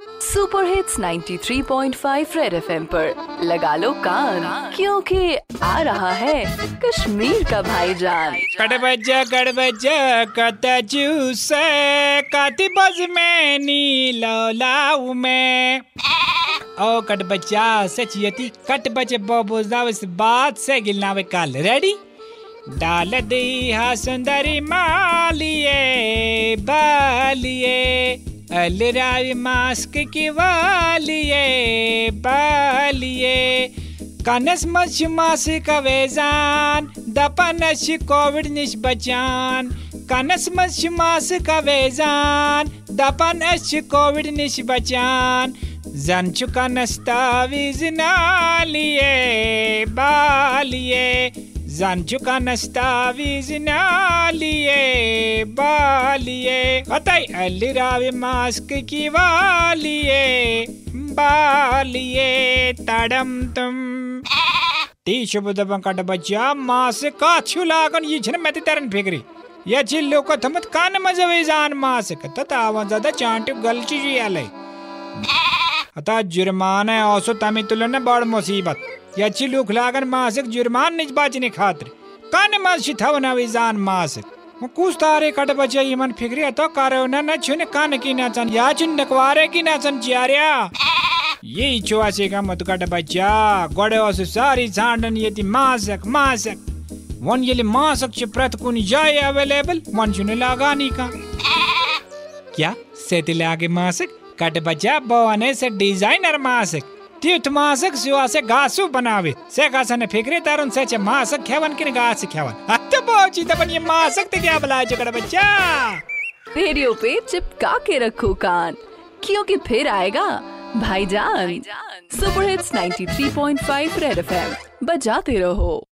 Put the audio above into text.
Super hits 93.5 red FM पर। लगा लो कान, क्योंकि आ रहा है कश्मीर का भाईजान। कट बजा कट बजा कत जूस कति बज में, नीलो लाऊ में। ओ कट बच्चा सचियती कट बचे बबो जावस बात से गिलनावे काल। रेडी डाल दी हा सुंदरी मालिए बालिए अलरावी मास्क की वालिए बालिए कनस मच मास कवेजान दपनश कोविड निश बचान। कनस मच मास कवेजान दपनश कोविड निश बचान। जन चुका नस्तावीज नालिए, बालिए। जन चुका नस्तावीज बालिए बताई अलिरावे मास्क की वालिए बालिए तडम तुम ती शुभ दबं कट बच्चा मास का छुलागन ये छन मत तरन फिक्री या ची लोक थमत कान मजवे जान मास तत आवाज़ ज़्यादा चांट गलची जी आले अतः जुर्माना औसो तमी तुलन बड़ मुसीबत। या लुक लागन मासिक जुर्मान निज बाचने खातिर। कान मास छिथवना जान मासिक। कुछ तारे कट बचे यमन फिक्री अतो कारो न छुने कान की नाचन या चुन नकवारे की नाचन चियारिया। यही चुआसे का मत कट बच्चा, गोड़े ओस सारी झांडन यति मासक मासक। वन येली मासक च प्रत कुन जाय अवेलेबल मन चुने लगानी का। क्या? सेति लागे मासक? कट बच्चा, बवाने से डिज़ाइनर मासक, तीर्थ मासक से घासु बनावे। से घासन फिक्रे तारुन से मासक खेवन किन घास खेवन अत ये मासक ते क्या बला कट बच्चा। रेडियो पे चिपका के रखो कान। क्योंकि फिर आएगा? भाईजान सुपर हिट्स 93.5 रेड एफएम बजाते रहो।